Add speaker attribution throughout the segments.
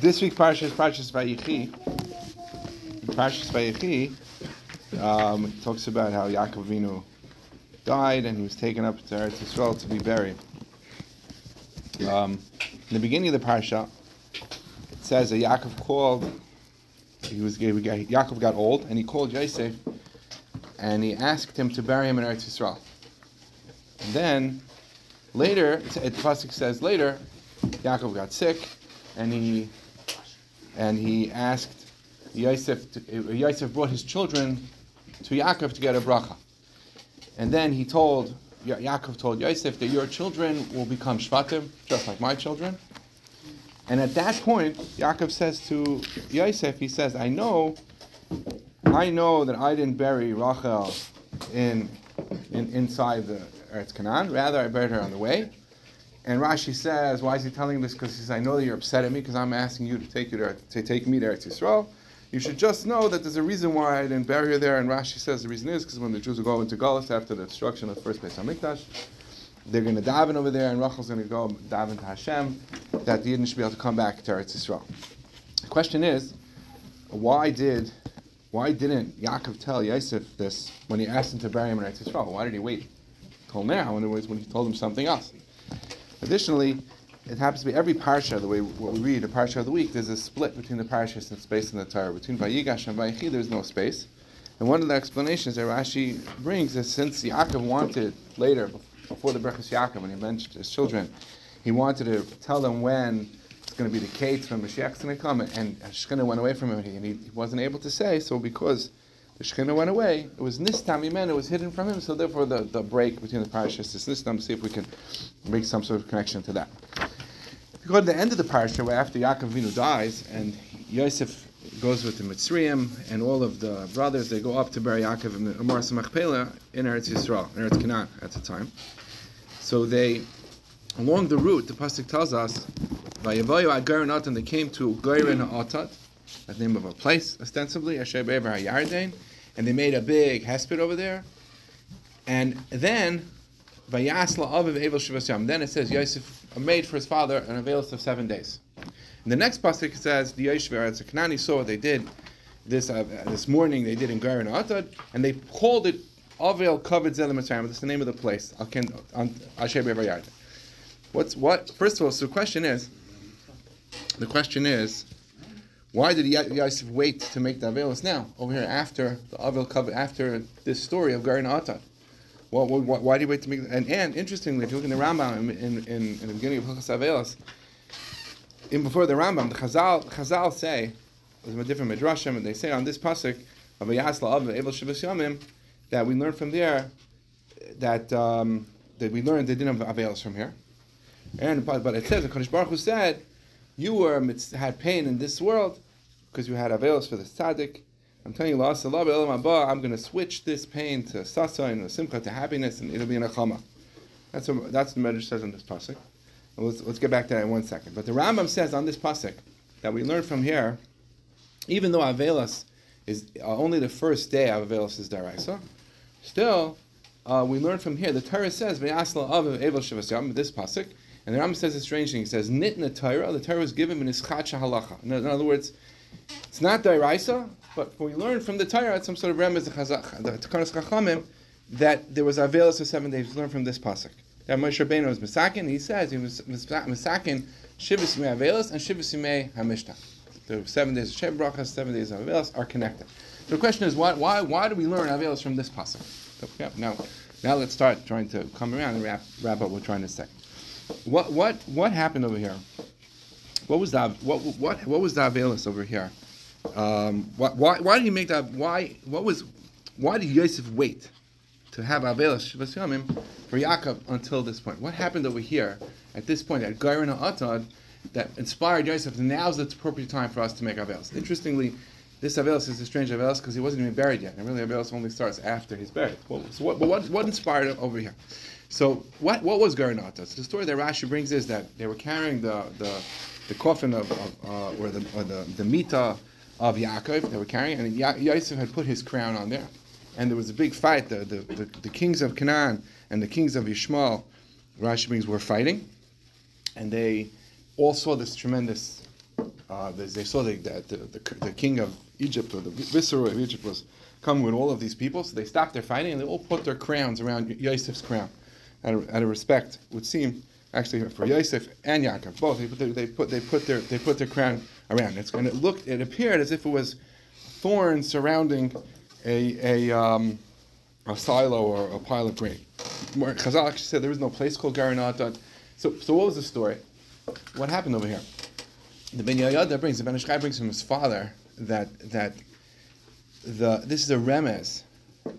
Speaker 1: This week's parsha is Parshas Vayechi. Parshas Vayechi um, talks about how Yaakov died and he was taken up to Eretz Yisrael to be buried. Um, in the beginning of the parsha, it says that Yaakov called. He was Yaakov got old and he called Yosef and he asked him to bury him in Eretz Yisrael. And then later, it, Pasuk says later, Yaakov got sick and he and he asked Yosef. To, Yosef brought his children to Yaakov to get a bracha, and then he told ya- Yaakov told Yosef that your children will become shvatim, just like my children. And at that point, Yaakov says to Yosef, he says, "I know, I know that I didn't bury Rachel in, in inside the Eretz Canaan. Rather, I buried her on the way." And Rashi says, why is he telling this? Because he says, I know that you're upset at me because I'm asking you to take you to, to take me to Eretz Yisrael. You should just know that there's a reason why I didn't bury you there. And Rashi says the reason is because when the Jews will go into Galus after the destruction of the first place Hamikdash, they're going to daven over there, and Rachel's going to go daven to Hashem that the Yidden should be able to come back to Eretz Yisrael. The question is, why did why didn't Yaakov tell Yosef this when he asked him to bury him in Eretz Yisrael? Why did he wait till now when it was when he told him something else? Additionally, it happens to be every parsha, the way what we read, a parsha of the week, there's a split between the parshas and space in the Torah. Between Vayigash and Vayechi, there's no space. And one of the explanations that Rashi brings is since Yaakov wanted later, before the Berachas Yaakov, when he mentioned his children, he wanted to tell them when it's going to be the case when Mashiach's going to come, and Shechina went away from him, and he wasn't able to say. So because the Shechina went away, it was Nistam Imen, it was hidden from him, so therefore the, the break between the parashas is Nistam, see if we can make some sort of connection to that. If you go to the end of the parasha, where after Yaakov Vinu dies, and Yosef goes with the Mitzrayim, and all of the brothers, they go up to bury Yaakov in the Amar Samachpela in Eretz Yisrael, in Eretz Canaan at the time. So they, along the route, the Pasuk tells us, Agarin they came to Gairin Atad, the name of a place, ostensibly, Asher and they made a big hesped over there. And then. Then it says Yosef made for his father an availus of seven days. And the next pasuk says the Yosef Eretz Kanani saw what they did this uh, this morning. They did in Garin Atad, and they called it Avel Kavod Zel Mitzrayim. That's the name of the place. Asher. What's what? First of all, so the question is, the question is, why did Yosef wait to make the Avelis now, over here, after the Avel Kavod, after this story of Garin Atad? Well, why, why, did he wait to make? And, and interestingly, if you look in the Rambam in, in, in, the beginning of Hilchas Avelis, in before the Rambam, the Chazal, Chazal say, there's a different midrashim, and they say on this pasuk of Yasla of Shabbos Yomim that we learn from there that um, that we learned they didn't have from here, and but, but it says the Kadosh Baruch Hu said you were had pain in this world because you had Avelis for the tzaddik. I'm telling you, I'm going to switch this pain to sasa and simcha to happiness, and it'll be in a. That's what that's the Medrash says on this pasuk. Let's, let's get back to that in one second. But the Rambam says on this pasuk that we learn from here, even though Avelis is uh, only the first day of Avelis is daraisa, still uh, we learn from here. The Torah says v'yasla of Evel Shavas this pasuk, and the Rambam says a strange thing. He says nitna Torah. The Torah was given in ischat halacha. In other words, it's not daraisa, but we learn from the Torah, some sort of remez, the Takanas Chachamim, that there was Avelis for seven days. We learn from this pasuk. That Moshe Rabbeinu was Misakin, he says he was Misakin Shivas Yimei Avelis and Shivas Yimei HaMishta. The seven days of Shem Brachas, seven days of Avelis are connected. So the question is, why, why, why do we learn Avelis from this pasuk? So, yeah, now, now let's start trying to come around and wrap, wrap up what we're trying to say. What, what, what happened over here? What was that? What, what, what was the Avelis over here? Um, why, why, why did he make that? Why what was why did Yosef wait to have Yamim for Yaakov until this point? What happened over here at this point at Gairin Atad that inspired Yosef? Now's the appropriate time for us to make Avelas. Interestingly, this Avelas is a strange Avelas because he wasn't even buried yet, and really Avelas only starts after he's buried. Well, so what, but what, what inspired him over here? So what what was Gairin Atad? So the story that Rashi brings is that they were carrying the the, the coffin of, of uh, or the or the the mita of Yaakov they were carrying, and ya- Yosef had put his crown on there. And there was a big fight. The, the, the, the kings of Canaan and the kings of Yishmael, Rashi brings, were fighting. And they all saw this tremendous uh, they, saw that the, the, the, king of Egypt or the viceroy of Egypt was coming with all of these people, so they stopped their fighting and they all put their crowns around Yosef's crown, out of, out of respect. Would seem actually for Yosef and Yaakov both. They put their, they put they put their they put their crown around. It's and it looked it appeared as if it was thorns surrounding a a um, a silo or a pile of grain. Chazal actually said there was no place called Garanat. So so what was the story? What happened over here? The Ben Yoyada brings the Ben Ish Chai brings from his father that that the this is a remez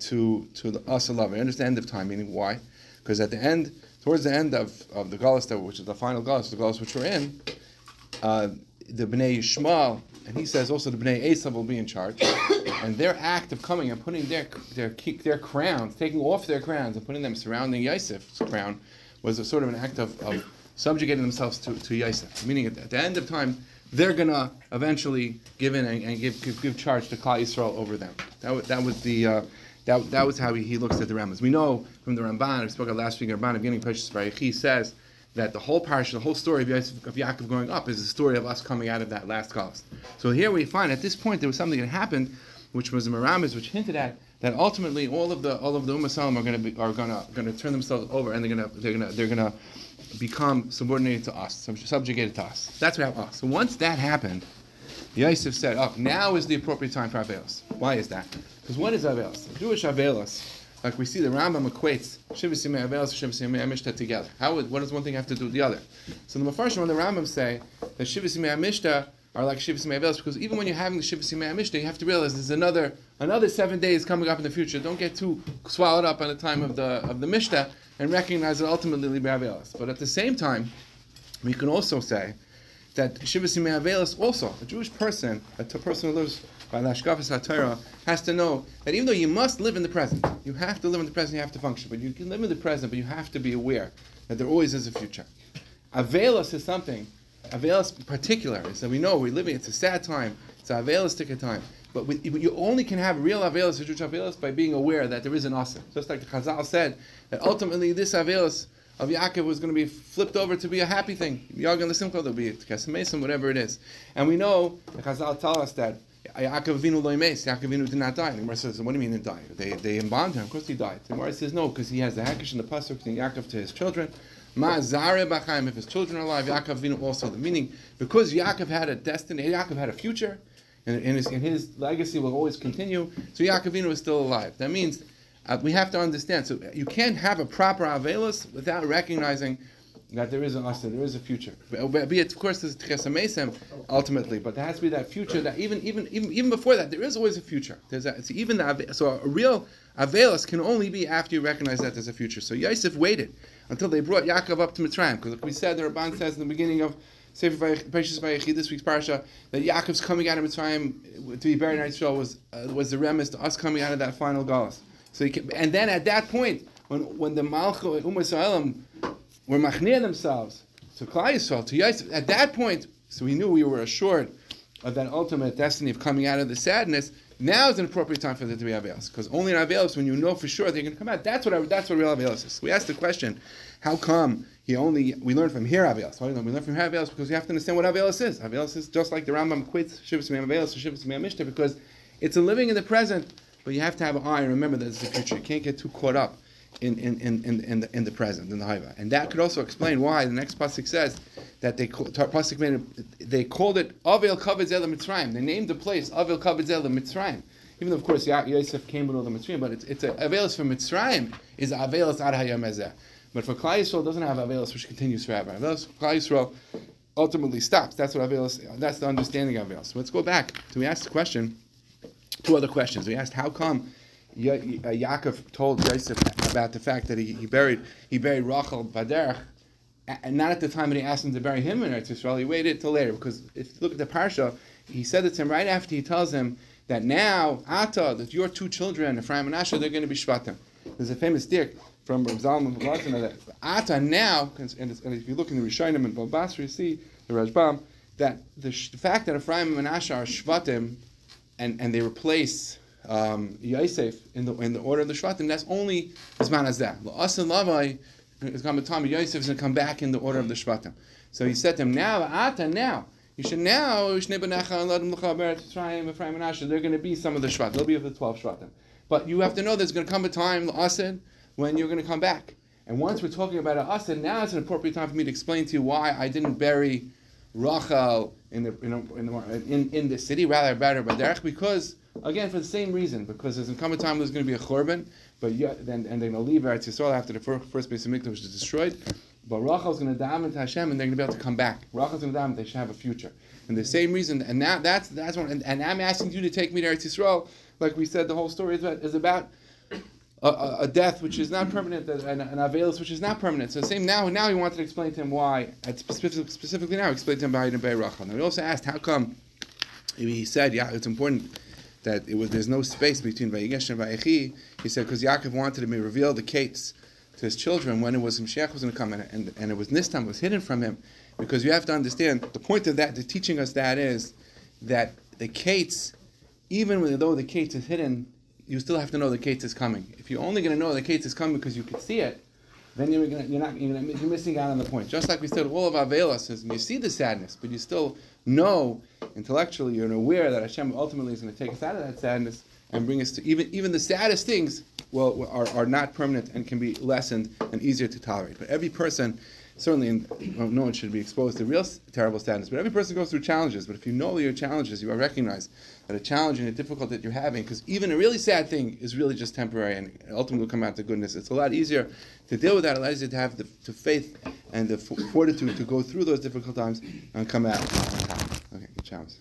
Speaker 1: to to the Asalav. I understand the of time, meaning why? Because at the end, towards the end of, of the Galus, which is the final Galus, the Galus which we're in, uh, the Bnei Yishmael, and he says also the Bnei Esav will be in charge, and their act of coming and putting their their their crowns, taking off their crowns and putting them surrounding Yosef's crown, was a sort of an act of, of subjugating themselves to, to Yosef. Meaning at, at the end of time, they're gonna eventually give in and, and give, give, give charge to Klal Yisrael over them. That was, that was the uh, that, that was how he, he looks at the Rambam. We know from the Ramban, we spoke about last week, Ramban, beginning Parshas Vayechi says that the whole parish, the whole story of, Yaakov going up is the story of us coming out of that last cost. So here we find at this point there was something that happened, which was the Maramis, which hinted at that ultimately all of the all of the Umasalam are going to be are going to going to turn themselves over and they're going to they're going to they're going to become subordinated to us, subjugated to us. That's what happened. So once that happened, Yosef said, "Oh, now is the appropriate time for Avelos." Why is that? Because what is Avelos? Jewish Avelos, like we see the Rambam equates Shivas Yimei Avelos and Shivas Yimei Amishta together. How would, what does one thing have to do with the other? So the Mepharshim and the Rambam say that Shivas Yimei Amishta are like Shivas Yimei because even when you're having the Shivas Yimei Amishta, you have to realize there's another another seven days coming up in the future. Don't get too swallowed up on the time of the of the Mishta and recognize that ultimately Avelos. But at the same time, we can also say that Shivas Avelos also, a Jewish person, a person who lives by the Ashkafas HaTorah, has to know that even though you must live in the present, you have to live in the present, you have to function, but you can live in the present, but you have to be aware that there always is a future. Avelos is something, Avelos in particular, is that we know we're living, it's a sad time, it's a Avelos time, but we, you only can have real Avelos, Jewish Avelos, by being aware that there is an Asa. Just like the Chazal said, that ultimately this Avelos of Yaakov was going to be flipped over to be a happy thing. Yagan the Simcha, there'll be a Kesem whatever it is. And we know, the Chazal tell us that Yaakov Avinu lo Yaakov Avinu did not die. And the Gemara says, what do you mean he died? They, they embalmed him. Of course he died. The Gemara says, no, because he has the Hakish and the Pasuk to Yaakov to his children. Ma Zare B'chaim, if his children are alive, Yaakov Avinu also. The meaning, because Yaakov had a destiny, Yaakov had a future, and, and, his, and his legacy will always continue, so Yaakov Avinu is still alive. That means uh, we have to understand. So you can't have a proper Avelis without recognizing that there is an Asa, there is a future. Be it, of course, there's Tchesa ultimately, but there has to be that future that even even even, even before that, there is always a future. There's a, it's even the, so a real Avelis can only be after you recognize that there's a future. So Yosef waited until they brought Yaakov up to Mitzrayim, because like we said, the Ramban says in the beginning of Sefer Vayechi, this week's parsha, that Yaakov's coming out of Mitzrayim to be buried in Israel was uh, was the remez to us coming out of that final Galus. So can, and then at that point, when when the Malchus Umar Sa'alam were machneer themselves to Klal Yisrael, to Yosef. At that point, so we knew we were assured of that ultimate destiny of coming out of the sadness. Now is an appropriate time for there to be Avelis, because only in Avelis, when you know for sure they're going to come out, that's what that's what real Avelis is. We asked the question, how come he only we learn from here Avelis? Why we learn from here Avelis? Because you have to understand what Avelis is. Avelis is just like the Rambam quits Shivas Avelis or Shivas Mishta, because it's a living in the present, but you have to have an eye and remember that it's the future. You can't get too caught up in, in, in, in, in, the, in the present, in the Haiva. And that could also explain why the next Pasuk says that they call, Pasuk made it, they called it Avel Kavod Zel Mitzrayim. They named the place Avel Kavod Zel Mitzrayim. Even though, of course, Yosef came with all the Mitzrayim, but it's, it's a, Avelis for Mitzrayim is Avelis Ad Hayam But for Klal Yisrael, doesn't have Avelis, which continues forever. Avelis for Klal Yisrael ultimately stops. That's what Avelis, that's the understanding of Avelis. So let's go back. So we asked the question, two other questions. We asked, how come Ya- uh, Yaakov told Yosef about the fact that he, he buried he buried Rachel Baderach, and not at the time that he asked him to bury him in Eretz Yisrael. He waited till later because if you look at the parsha, he said it to him right after he tells him that now Ata, that your two children Ephraim and Asher, they're going to be shvatim. There's a famous stick from Rav Zalman that Ata now, and, if you look in the Rishonim and Bava Basra, you see the Rashbam that the, the fact that Ephraim and Asher are shvatim, and and they replace um, Yosef in the in the order of the Shvatim, that's only as man as that. Us and Lavai is going to Tommy Yosef is going to come back in the order of the Shvatim. So he said to him, now, Ata, now, you should now Shnei Benecha and Ladim Lecha Beret. They're going to be some of the Shvat. They'll be of the twelve Shvatim. But you have to know there's going to come a time, Asid, when you're going to come back. And once we're talking about Asid, now it's an appropriate time for me to explain to you why I didn't bury Rachel in the in, a, in, the, in, in the city, rather better Baderech, because again for the same reason, because there's going to come a time there's going to be a korban but yeah, then and they're going to leave Eretz Yisrael after the first, first base of Mikdash is destroyed. But Rachel's going to daven to Hashem, and they're going to be able to come back. Rachel's going to daven; they should have a future. And the same reason, and that that's that's one. And, and, I'm asking you to take me to Eretz Yisrael, like we said. The whole story is about, is about a, death which is not permanent, and an avelus which is not permanent. So same now. Now he wanted to explain to him why. Specific, specifically now, explain to him didn't bury Rachel. Now he also asked, how come? He said, yeah, it's important that it was there's no space between Vayigesh and Vayechi. He said because Yaakov wanted to reveal the kates to his children when it was Mashiach was going to come and, and, and it was Nistam was hidden from him because you have to understand the point of that the teaching us that is that the kates even though the kates is hidden you still have to know the kates is coming if you're only going to know the kates is coming because you can see it then you're, gonna, you're not you're, you're missing out on the point just like we said all of Avelas is you see the sadness but you still know intellectually you're aware that Hashem ultimately is going to take us out of that sadness and bring us to even even the saddest things well, are, are not permanent and can be lessened and easier to tolerate. But every person, certainly, in, no one should be exposed to real terrible sadness, but every person goes through challenges. But if you know your challenges, you recognize that a challenge and a difficulty that you're having, because even a really sad thing is really just temporary and ultimately will come out to goodness. It's a lot easier to deal with that. Allows you to have the to faith and the fortitude to go through those difficult times and come out. Okay, good challenge.